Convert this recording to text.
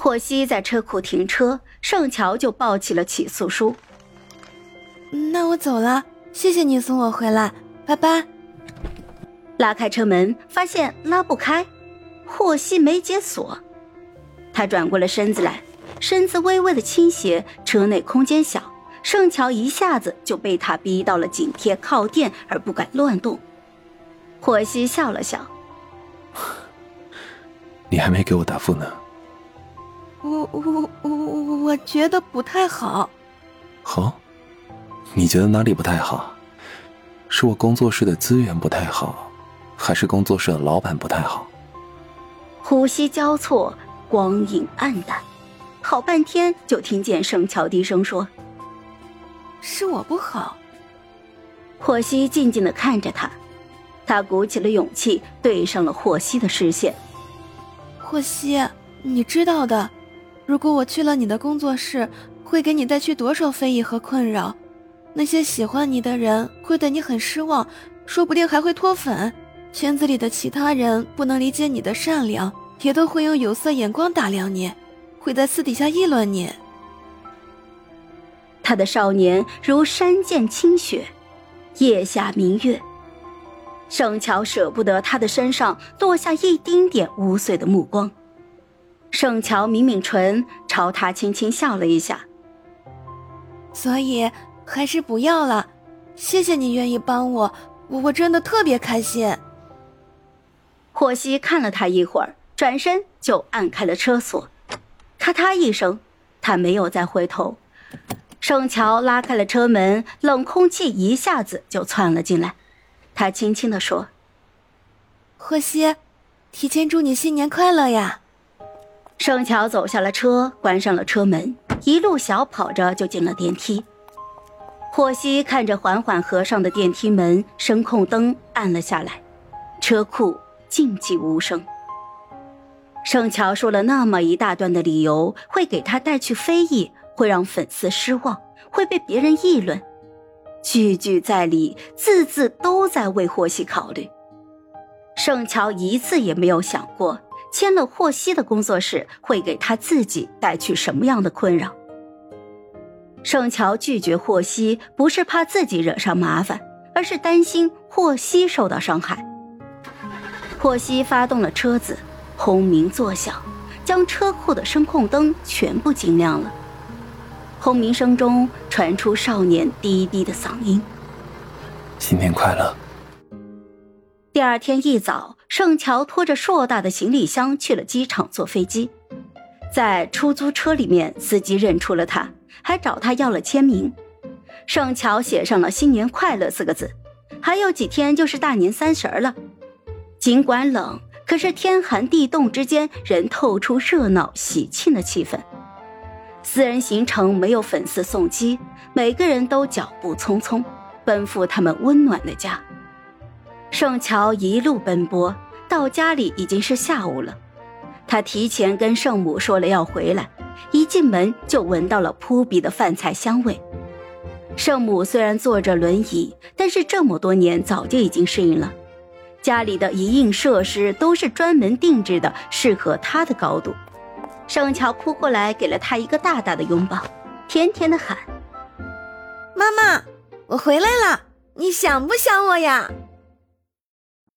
霍希在车库停车，盛乔就抱起了起诉书。那我走了，谢谢你送我回来，拜拜。拉开车门，发现拉不开，霍希没解锁。他转过了身子来，身子微微的倾斜，车内空间小，盛乔一下子就被他逼到了紧贴靠垫而不敢乱动。霍希笑了笑：“你还没给我答复呢。”我我我我我觉得不太好。好，你觉得哪里不太好？是我工作室的资源不太好，还是工作室的老板不太好？呼吸交错。光影暗淡，好半天就听见盛乔低声说：“是我不好。”霍希静静的看着他，他鼓起了勇气，对上了霍希的视线。霍希，你知道的，如果我去了你的工作室，会给你带去多少非议和困扰？那些喜欢你的人会对你很失望，说不定还会脱粉。圈子里的其他人不能理解你的善良。也都会用有色眼光打量你，会在私底下议论你。他的少年如山涧清雪，夜下明月。盛乔舍不得他的身上落下一丁点污秽的目光。盛乔抿抿唇，朝他轻轻笑了一下。所以还是不要了，谢谢你愿意帮我，我我真的特别开心。霍希看了他一会儿。转身就按开了车锁，咔嗒一声，他没有再回头。盛乔拉开了车门，冷空气一下子就窜了进来。他轻轻地说：“霍希，提前祝你新年快乐呀！”盛乔走下了车，关上了车门，一路小跑着就进了电梯。霍希看着缓缓合上的电梯门，声控灯按了下来，车库静寂无声。盛乔说了那么一大段的理由，会给他带去非议，会让粉丝失望，会被别人议论，句句在理，字字都在为霍希考虑。盛乔一次也没有想过，签了霍希的工作室会给他自己带去什么样的困扰。盛乔拒绝霍希，不是怕自己惹上麻烦，而是担心霍希受到伤害。霍希发动了车子。轰鸣作响，将车库的声控灯全部惊亮了。轰鸣声中传出少年低低的嗓音：“新年快乐。”第二天一早，盛乔拖着硕大的行李箱去了机场坐飞机。在出租车里面，司机认出了他，还找他要了签名。盛乔写上了“新年快乐”四个字。还有几天就是大年三十了，尽管冷。可是天寒地冻之间，仍透出热闹喜庆的气氛。私人行程没有粉丝送机，每个人都脚步匆匆，奔赴他们温暖的家。盛乔一路奔波，到家里已经是下午了。他提前跟圣母说了要回来，一进门就闻到了扑鼻的饭菜香味。圣母虽然坐着轮椅，但是这么多年早就已经适应了。家里的一应设施都是专门定制的，适合他的高度。盛乔扑过来，给了他一个大大的拥抱，甜甜的喊：“妈妈，我回来了，你想不想我呀？”